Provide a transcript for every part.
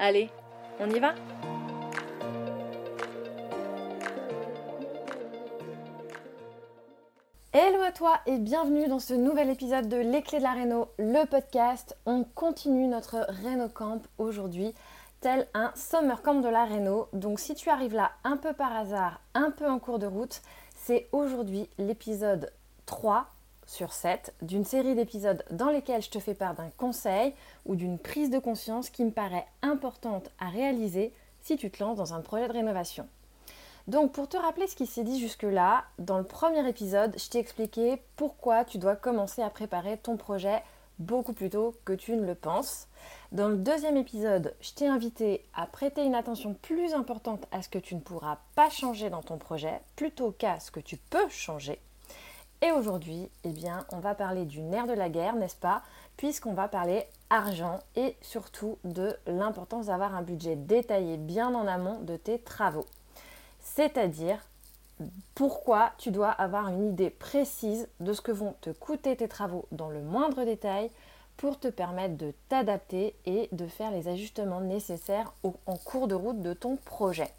Allez, on y va Hello à toi et bienvenue dans ce nouvel épisode de Les Clés de la Réno, le podcast. On continue notre Réno Camp aujourd'hui, tel un summer camp de la Réno. Donc si tu arrives là un peu par hasard, un peu en cours de route, c'est aujourd'hui l'épisode 3 sur 7 d'une série d'épisodes dans lesquels je te fais part d'un conseil ou d'une prise de conscience qui me paraît importante à réaliser si tu te lances dans un projet de rénovation. Donc pour te rappeler ce qui s'est dit jusque-là, dans le premier épisode, je t'ai expliqué pourquoi tu dois commencer à préparer ton projet beaucoup plus tôt que tu ne le penses. Dans le deuxième épisode, je t'ai invité à prêter une attention plus importante à ce que tu ne pourras pas changer dans ton projet plutôt qu'à ce que tu peux changer. Et aujourd'hui, eh bien, on va parler du nerf de la guerre, n'est-ce pas Puisqu'on va parler argent et surtout de l'importance d'avoir un budget détaillé bien en amont de tes travaux. C'est-à-dire pourquoi tu dois avoir une idée précise de ce que vont te coûter tes travaux dans le moindre détail pour te permettre de t'adapter et de faire les ajustements nécessaires en cours de route de ton projet.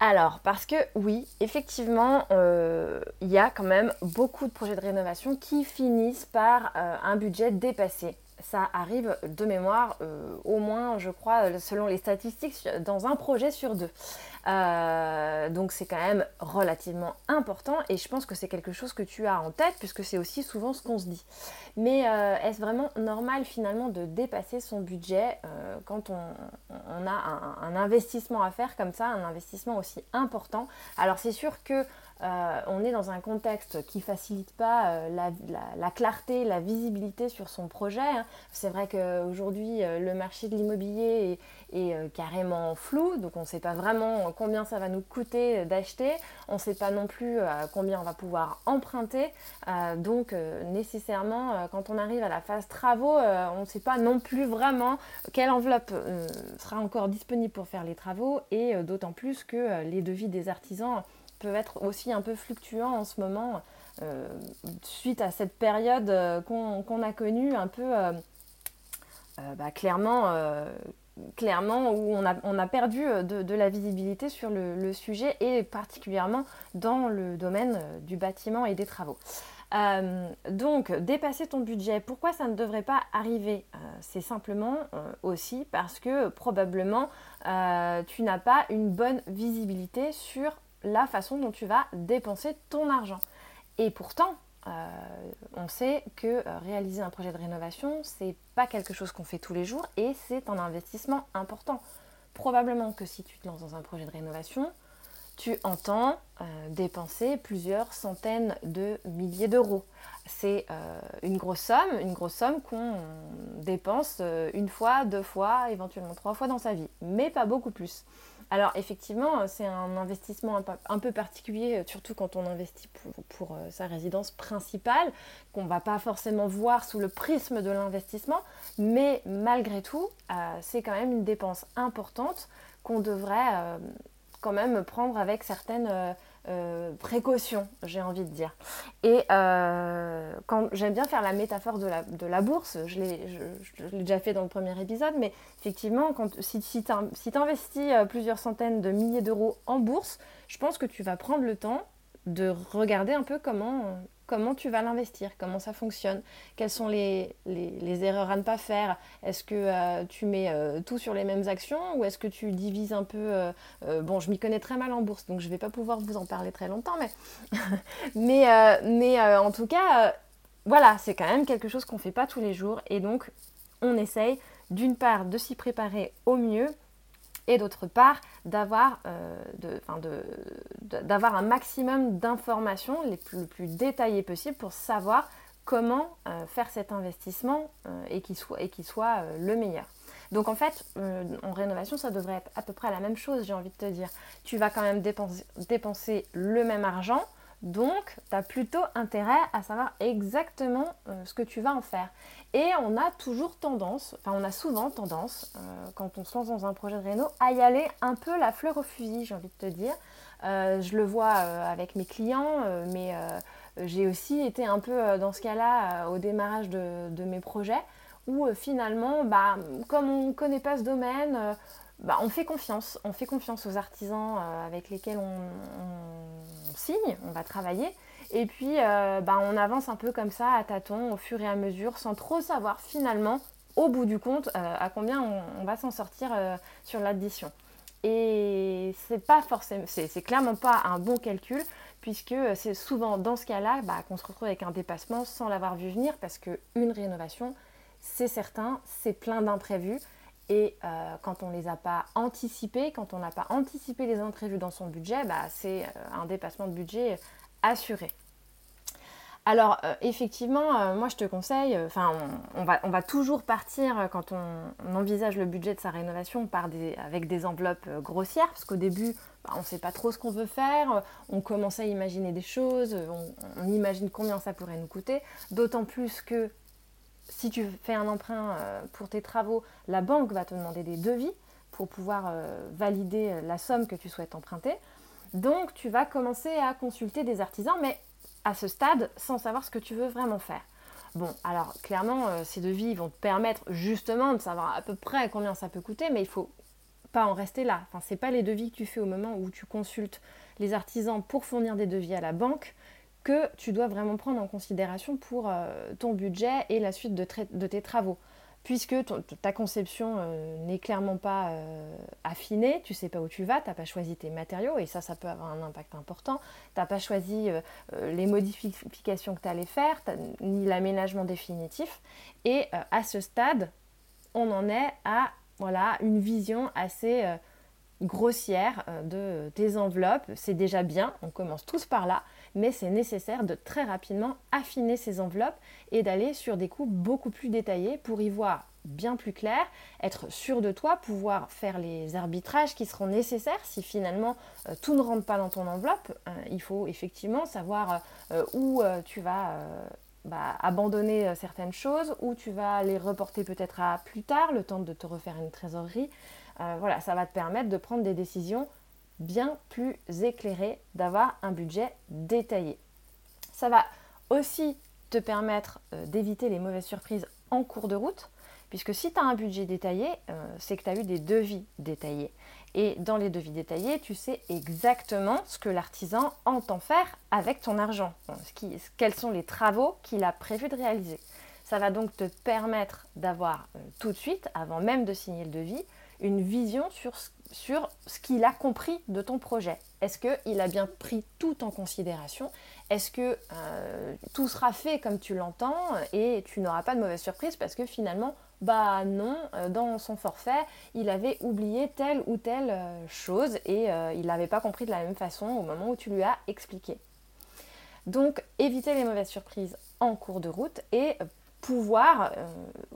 Alors, parce que oui, effectivement, euh, il y a quand même beaucoup de projets de rénovation qui finissent par euh, un budget dépassé ça arrive de mémoire euh, au moins, je crois, selon les statistiques, dans un projet sur deux. Euh, donc c'est quand même relativement important et je pense que c'est quelque chose que tu as en tête puisque c'est aussi souvent ce qu'on se dit. Mais euh, est-ce vraiment normal finalement de dépasser son budget quand on, a un, un, investissement à faire comme ça, un investissement aussi important? Alors c'est sûr que euh, on est dans un contexte qui facilite pas euh, la, clarté, la visibilité sur son projet. Hein. C'est vrai qu'aujourd'hui, euh, le marché de l'immobilier est, carrément flou, donc on ne sait pas vraiment combien ça va nous coûter d'acheter, on ne sait pas non plus combien on va pouvoir emprunter. donc nécessairement, quand on arrive à la phase travaux, on ne sait pas non plus vraiment quelle enveloppe sera encore disponible pour faire les travaux, et d'autant plus que les devis des artisans peuvent être aussi un peu fluctuants en ce moment, euh, suite à cette période euh, qu'on a connue un peu euh, bah, clairement, clairement où on a, on a perdu de, la visibilité sur le, sujet et particulièrement dans le domaine du bâtiment et des travaux. donc, dépasser ton budget, pourquoi ça ne devrait pas arriver C'est simplement aussi parce que probablement tu n'as pas une bonne visibilité sur la façon dont tu vas dépenser ton argent. Et pourtant, euh, on sait que euh, réaliser un projet de rénovation, c'est pas quelque chose qu'on fait tous les jours et c'est un investissement important. Probablement que si tu te lances dans un projet de rénovation, tu entends euh, dépenser plusieurs centaines de milliers d'euros. C'est une grosse somme, une grosse somme qu'on dépense une fois, deux fois, éventuellement trois fois dans sa vie, mais pas beaucoup plus. Alors effectivement, c'est un investissement un peu particulier, surtout quand on investit pour, euh, sa résidence principale, qu'on ne va pas forcément voir sous le prisme de l'investissement, mais malgré tout, euh, c'est quand même une dépense importante qu'on devrait euh, quand même prendre avec certaines euh, précaution, j'ai envie de dire. Et euh, quand j'aime bien faire la métaphore de la, bourse, je l'ai déjà fait dans le premier épisode, mais effectivement, quand, si, si tu investis euh, plusieurs centaines de milliers d'euros en bourse, je pense que tu vas prendre le temps de regarder un peu comment comment tu vas l'investir, comment ça fonctionne, quelles sont les, erreurs à ne pas faire. Est-ce que euh, tu mets euh, tout sur les mêmes actions ou est-ce que tu divises un peu euh, Bon, je m'y connais très mal en bourse, donc je ne vais pas pouvoir vous en parler très longtemps, mais, mais, mais en tout cas, voilà, c'est quand même quelque chose qu'on ne fait pas tous les jours et donc on essaye d'une part de s'y préparer au mieux et d'autre part d'avoir euh, un maximum d'informations les plus, plus détaillées possible pour savoir comment euh, faire cet investissement euh, et qu'il soit, et soit le meilleur. Donc en fait, en rénovation, ça devrait être à peu près la même chose, j'ai envie de te dire. Tu vas quand même dépenser le même argent, donc tu as plutôt intérêt à savoir exactement ce que tu vas en faire. Et on a toujours tendance, enfin on a souvent tendance, euh, quand on se lance dans un projet de réno, à y aller un peu la fleur au fusil, j'ai envie de te dire. Euh, je le vois euh, avec mes clients, mais j'ai aussi été un peu dans ce cas-là au démarrage de, mes projets, où finalement, bah, comme on ne connaît pas ce domaine, bah, on fait confiance. On fait confiance aux artisans avec lesquels on signe, on va travailler. Et puis, euh, bah, on avance un peu comme ça, à tâtons, au fur et à mesure, sans trop savoir finalement, au bout du compte, euh, à combien on, va s'en sortir euh, sur l'addition. Et c'est pas forcément, c'est clairement pas un bon calcul, puisque c'est souvent dans ce cas-là bah, qu'on se retrouve avec un dépassement sans l'avoir vu venir, parce qu'une rénovation, c'est certain, c'est plein d'imprévus. Et quand on les a pas anticipés, quand on n'a pas anticipé les imprévus dans son budget, bah, c'est un dépassement de budget assuré. Alors euh, effectivement, euh, moi je te conseille, euh, enfin on, va, toujours partir quand on, envisage le budget de sa rénovation par des, avec des enveloppes grossières, parce qu'au début bah, on ne sait pas trop ce qu'on veut faire, on commence à imaginer des choses, on imagine combien ça pourrait nous coûter, d'autant plus que si tu fais un emprunt pour tes travaux, la banque va te demander des devis pour pouvoir valider la somme que tu souhaites emprunter. Donc tu vas commencer à consulter des artisans, mais à ce stade sans savoir ce que tu veux vraiment faire. Bon, alors clairement, euh, ces devis vont te permettre justement de savoir à peu près combien ça peut coûter, mais il faut pas en rester là. Enfin, c'est pas les devis que tu fais au moment où tu consultes les artisans pour fournir des devis à la banque que tu dois vraiment prendre en considération pour euh, ton budget et la suite de tes travaux puisque ta conception euh, n'est clairement pas euh, affinée, tu sais pas où tu vas, tu n'as pas choisi tes matériaux, et ça, ça peut avoir un impact important. Tu n'as pas choisi euh, les modifications que tu allais faire, ni l'aménagement définitif. Et à ce stade, on en est à voilà, une vision assez grossière de tes enveloppes. C'est déjà bien, on commence tous par là, mais c'est nécessaire de très rapidement affiner ces enveloppes et d'aller sur des coûts beaucoup plus détaillés pour y voir bien plus clair, être sûr de toi, pouvoir faire les arbitrages qui seront nécessaires si finalement euh, tout ne rentre pas dans ton enveloppe. Euh, il faut effectivement savoir euh, où tu vas bah, abandonner certaines choses, où tu vas les reporter peut-être à plus tard, le temps de te refaire une trésorerie. voilà, ça va te permettre de prendre des décisions bien plus éclairé, d'avoir un budget détaillé. Ça va aussi te permettre euh, d'éviter les mauvaises surprises en cours de route, puisque si tu as un budget détaillé, euh, c'est que tu as eu des devis détaillés. Et dans les devis détaillés, tu sais exactement ce que l'artisan entend faire avec ton argent, quels sont les travaux qu'il a prévu de réaliser. Ça va donc te permettre d'avoir euh, tout de suite, avant même de signer le devis, une vision sur ce qu'il a compris de ton projet. Est-ce qu'il a bien pris tout en considération? Est-ce que euh, tout sera fait comme tu l'entends et tu n'auras pas de mauvaise surprise parce que finalement, bah non, euh, dans son forfait, il avait oublié telle ou telle euh, chose et il n'avait pas compris de la même façon au moment où tu lui as expliqué. Donc éviter les mauvaises surprises en cours de route et pouvoir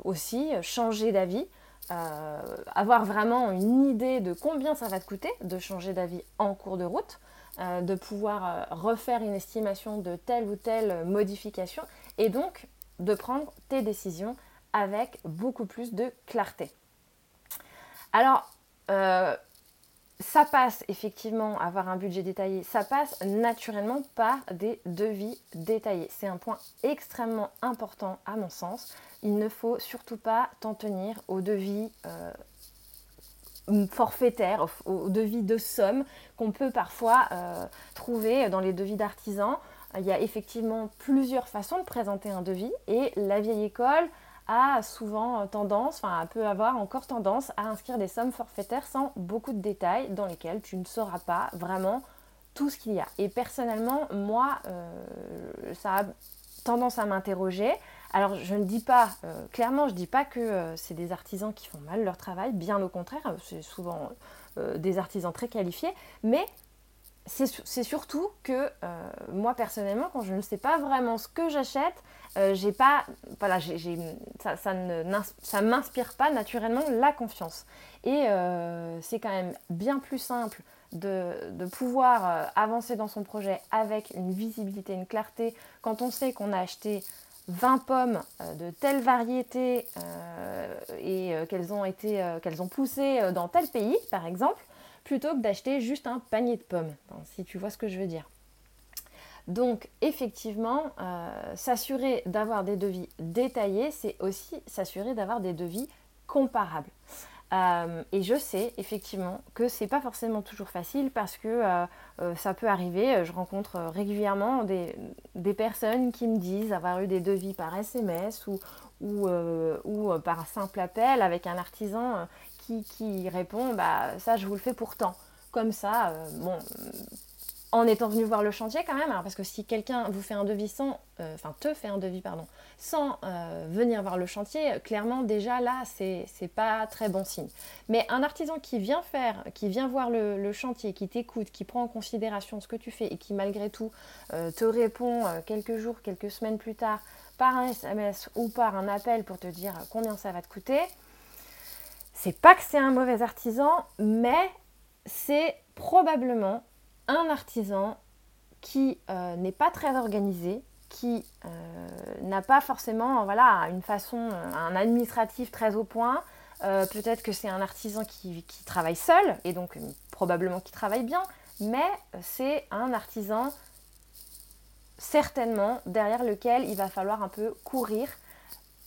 aussi changer d'avis euh, avoir vraiment une idée de combien ça va te coûter de changer d'avis en cours de route, euh, de pouvoir euh, refaire une estimation de telle ou telle modification et donc de prendre tes décisions avec beaucoup plus de clarté. Alors, ça passe effectivement, avoir un budget détaillé, ça passe naturellement par des devis détaillés. C'est un point extrêmement important à mon sens. Il ne faut surtout pas t'en tenir aux devis euh, forfaitaires, aux, devis de somme qu'on peut parfois euh, trouver dans les devis d'artisans. il y a effectivement plusieurs façons de présenter un devis et la vieille école a souvent tendance, enfin peut avoir encore tendance à inscrire des sommes forfaitaires sans beaucoup de détails dans lesquels tu ne sauras pas vraiment tout ce qu'il y a. Et personnellement, moi, euh, ça a tendance à m'interroger. Alors je ne dis pas, euh, clairement, je ne dis pas que euh, c'est des artisans qui font mal leur travail, bien au contraire, c'est souvent des artisans très qualifiés, mais c'est surtout que moi personnellement, quand je ne sais pas vraiment ce que j'achète, voilà, ça, ça m'inspire pas naturellement la confiance. Et c'est quand même bien plus simple de, pouvoir euh, avancer dans son projet avec une visibilité, une clarté, quand on sait qu'on a acheté 20 pommes euh, de telle variété euh, et qu'elles ont été qu'elles ont poussé dans tel pays, par exemple, plutôt que d'acheter juste un panier de pommes, si tu vois ce que je veux dire. Donc effectivement, s'assurer d'avoir des devis détaillés, c'est aussi s'assurer d'avoir des devis comparables. Euh, et je sais effectivement que c'est pas forcément toujours facile parce que euh, euh, ça peut arriver. Je rencontre régulièrement des, personnes qui me disent avoir eu des devis par SMS ou, ou, ou par simple appel avec un artisan qui, répond bah ça je vous le fais pourtant. Comme ça, bon, en étant venu voir le chantier quand même, parce que si quelqu'un vous fait un devis sans, euh, enfin te fait un devis pardon, sans euh, venir voir le chantier, clairement déjà là c'est pas très bon signe. Mais un artisan qui vient faire, qui vient voir le, chantier, qui t'écoute, qui prend en considération ce que tu fais et qui malgré tout euh, te répond quelques jours, quelques semaines plus tard par un SMS ou par un appel pour te dire combien ça va te coûter, c'est pas que c'est un mauvais artisan, mais c'est probablement un artisan qui euh, n'est pas très organisé, qui euh, n'a pas forcément voilà, une façon, un administratif très au point. Euh, peut-être que c'est un artisan qui, travaille seul, et donc probablement qui travaille bien, mais c'est un artisan certainement derrière lequel il va falloir un peu courir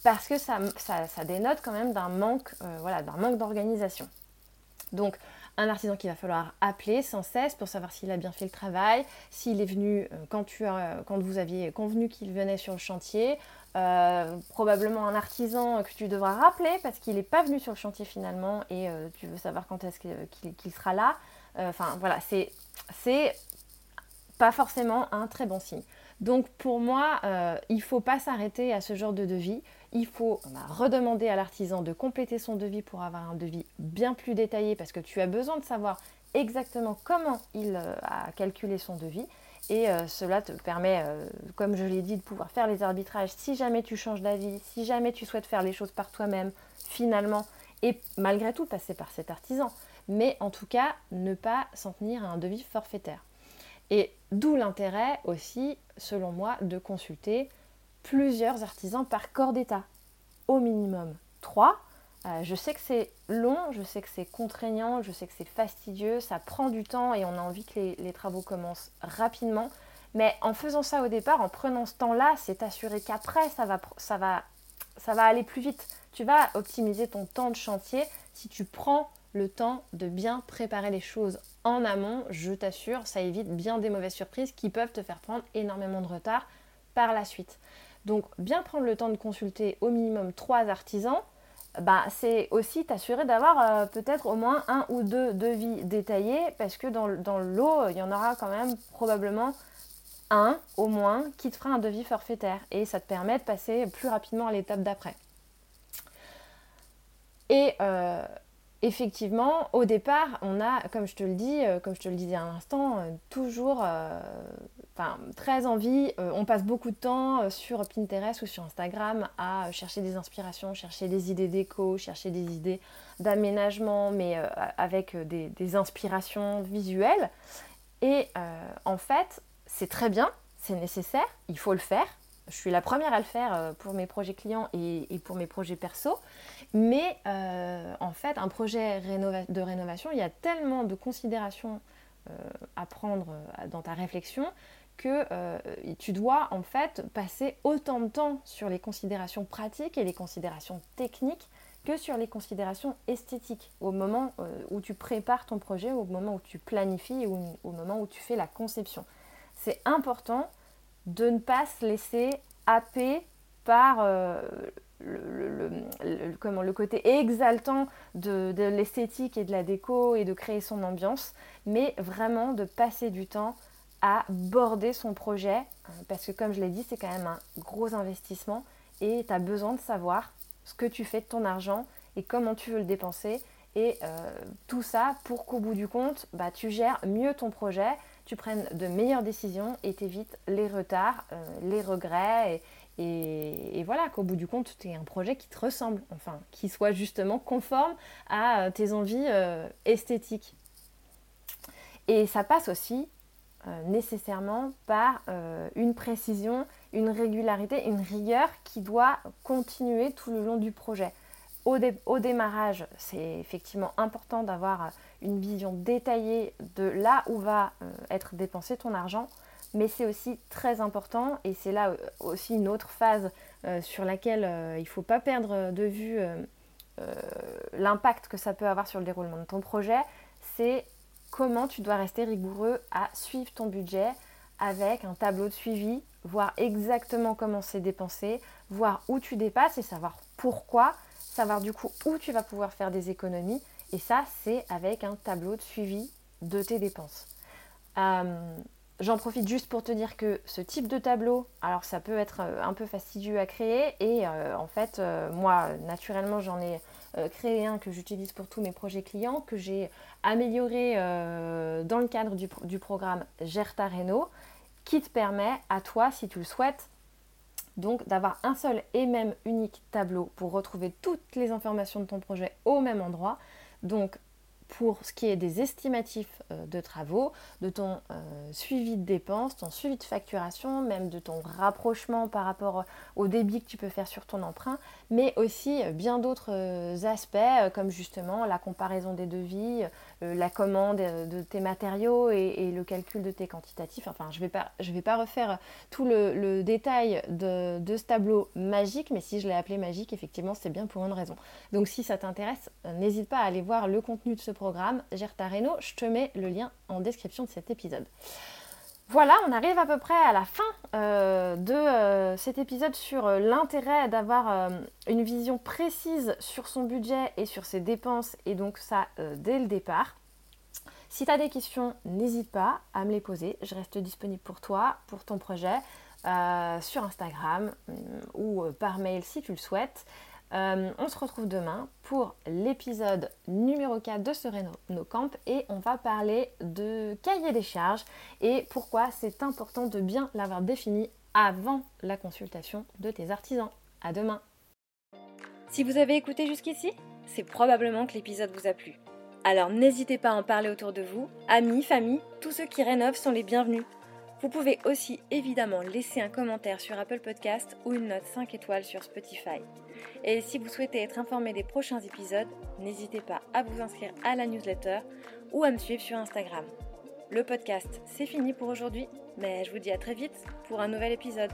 parce que ça, ça, dénote quand même d'un manque, voilà, d'un manque d'organisation. Donc un artisan qu'il va falloir appeler sans cesse pour savoir s'il a bien fait le travail, s'il est venu euh, quand, tu quand vous aviez convenu qu'il venait sur le chantier, euh, probablement un artisan que tu devras rappeler parce qu'il n'est pas venu sur le chantier finalement et euh, tu veux savoir quand est-ce qu'il sera là. Enfin voilà, c'est pas forcément un très bon signe. Donc pour moi, il ne faut pas s'arrêter à ce genre de devis il faut redemander à l'artisan de compléter son devis pour avoir un devis bien plus détaillé parce que tu as besoin de savoir exactement comment il euh, a calculé son devis. Et euh, cela te permet, euh, comme je l'ai dit, de pouvoir faire les arbitrages si jamais tu changes d'avis, si jamais tu souhaites faire les choses par toi-même, finalement, et malgré tout passer par cet artisan. Mais en tout cas, ne pas s'en tenir à un devis forfaitaire. Et d'où l'intérêt aussi, selon moi, de consulter plusieurs artisans par corps d'état, au minimum trois. Euh, je sais que c'est long, je sais que c'est contraignant, je sais que c'est fastidieux, ça prend du temps et on a envie que les, travaux commencent rapidement. Mais en faisant ça au départ, en prenant ce temps-là, c'est assuré qu'après, ça va, ça, va, ça va aller plus vite. Tu vas optimiser ton temps de chantier si tu prends le temps de bien préparer les choses en amont. Je t'assure, ça évite bien des mauvaises surprises qui peuvent te faire prendre énormément de retard par la suite. Donc bien prendre le temps de consulter au minimum trois artisans, bah, c'est aussi t'assurer d'avoir euh, peut-être au moins un ou deux devis détaillés parce que dans, dans l'eau, il y en aura quand même probablement un au moins qui te fera un devis forfaitaire et ça te permet de passer plus rapidement à l'étape d'après. Et euh, effectivement, au départ, on a, comme je te le dis, euh, comme je te le disais à l'instant, toujours enfin, très envie. Euh, on passe beaucoup de temps euh, sur Pinterest ou sur Instagram à chercher des inspirations, chercher des idées déco, chercher des idées d'aménagement, mais euh, avec des, inspirations visuelles. Et en fait, c'est très bien, c'est nécessaire, il faut le faire. Je suis la première à le faire pour mes projets clients et, pour mes projets perso. Mais en fait, un projet de rénovation, il y a tellement de considérations à prendre dans ta réflexion que euh, tu dois en fait passer autant de temps sur les considérations pratiques et les considérations techniques que sur les considérations esthétiques au moment euh, où tu prépares ton projet, au moment où tu planifies ou au moment où tu fais la conception. C'est important de ne pas se laisser happer par euh, le, comment, le côté exaltant de l'esthétique et de la déco et de créer son ambiance, mais vraiment de passer du temps à border son projet, euh, parce que comme je l'ai dit, c'est quand même un gros investissement et tu as besoin de savoir ce que tu fais de ton argent et comment tu veux le dépenser. Et euh, tout ça pour qu'au bout du compte, bah, tu gères mieux ton projet, tu prennes de meilleures décisions et t'évites les retards, les regrets et, voilà, qu'au bout du compte, tu aies un projet qui te ressemble, enfin, qui soit justement conforme à euh, tes envies euh, esthétiques. Et ça passe aussi euh, nécessairement par une précision, une régularité, une rigueur qui doit continuer tout le long du projet. Au, démarrage, c'est effectivement important d'avoir une vision détaillée de là où va être dépensé ton argent mais c'est aussi très important et c'est là euh, aussi une autre phase euh, sur laquelle euh, il ne faut pas perdre de vue l'impact que ça peut avoir sur le déroulement de ton projet, c'est comment tu dois rester rigoureux à suivre ton budget avec un tableau de suivi, voir exactement comment c'est dépensé, voir où tu dépasses et savoir pourquoi, savoir du coup où tu vas pouvoir faire des économies. Et ça, c'est avec un tableau de suivi de tes dépenses. J'en profite juste pour te dire que ce type de tableau, alors ça peut être euh, un peu fastidieux à créer et euh, en fait euh, moi naturellement j'en ai créé un que j'utilise pour tous mes projets clients, que j'ai amélioré dans le cadre du, du programme Gerta Reno, qui te permet à toi si tu le souhaites donc d'avoir un seul et même unique tableau pour retrouver toutes les informations de ton projet au même endroit. Donc pour ce qui est des estimatifs euh, de travaux, de ton euh, suivi de dépenses, ton suivi de facturation, même de ton rapprochement par rapport au débit que tu peux faire sur ton emprunt, mais aussi euh, bien d'autres aspects comme justement la comparaison des devis, la commande de tes matériaux et, le calcul de tes quantitatifs. Enfin, je ne vais, pas, refaire tout le, détail de, ce tableau magique, mais si je l'ai appelé magique, effectivement, c'est bien pour une raison. Donc si ça t'intéresse, n'hésite pas à aller voir le contenu de ce programme, Gerta Reno. Je te mets le lien en description de cet épisode. Voilà, on arrive à peu près à la fin euh, de euh, cet épisode sur euh, l'intérêt d'avoir une vision précise sur son budget et sur ses dépenses, et donc ça dès le départ. Si tu as des questions, n'hésite pas à me les poser. Je reste disponible pour toi, pour ton projet, sur Instagram ou par mail si tu le souhaites. Euh, on se retrouve demain pour l'épisode numéro 4 de ce No Camp et on va parler de cahier des charges et pourquoi c'est important de bien l'avoir défini avant la consultation de tes artisans. À demain. Si vous avez écouté jusqu'ici, c'est probablement que l'épisode vous a plu. Alors n'hésitez pas à en parler autour de vous, amis, famille, tous ceux qui rénovent sont les bienvenus. Vous pouvez aussi évidemment laisser un commentaire sur Apple Podcast ou une note 5 étoiles sur Spotify. Et si vous souhaitez être informé des prochains épisodes, n'hésitez pas à vous inscrire à la newsletter ou à me suivre sur Instagram. Le podcast, c'est fini pour aujourd'hui, mais je vous dis à très vite pour un nouvel épisode.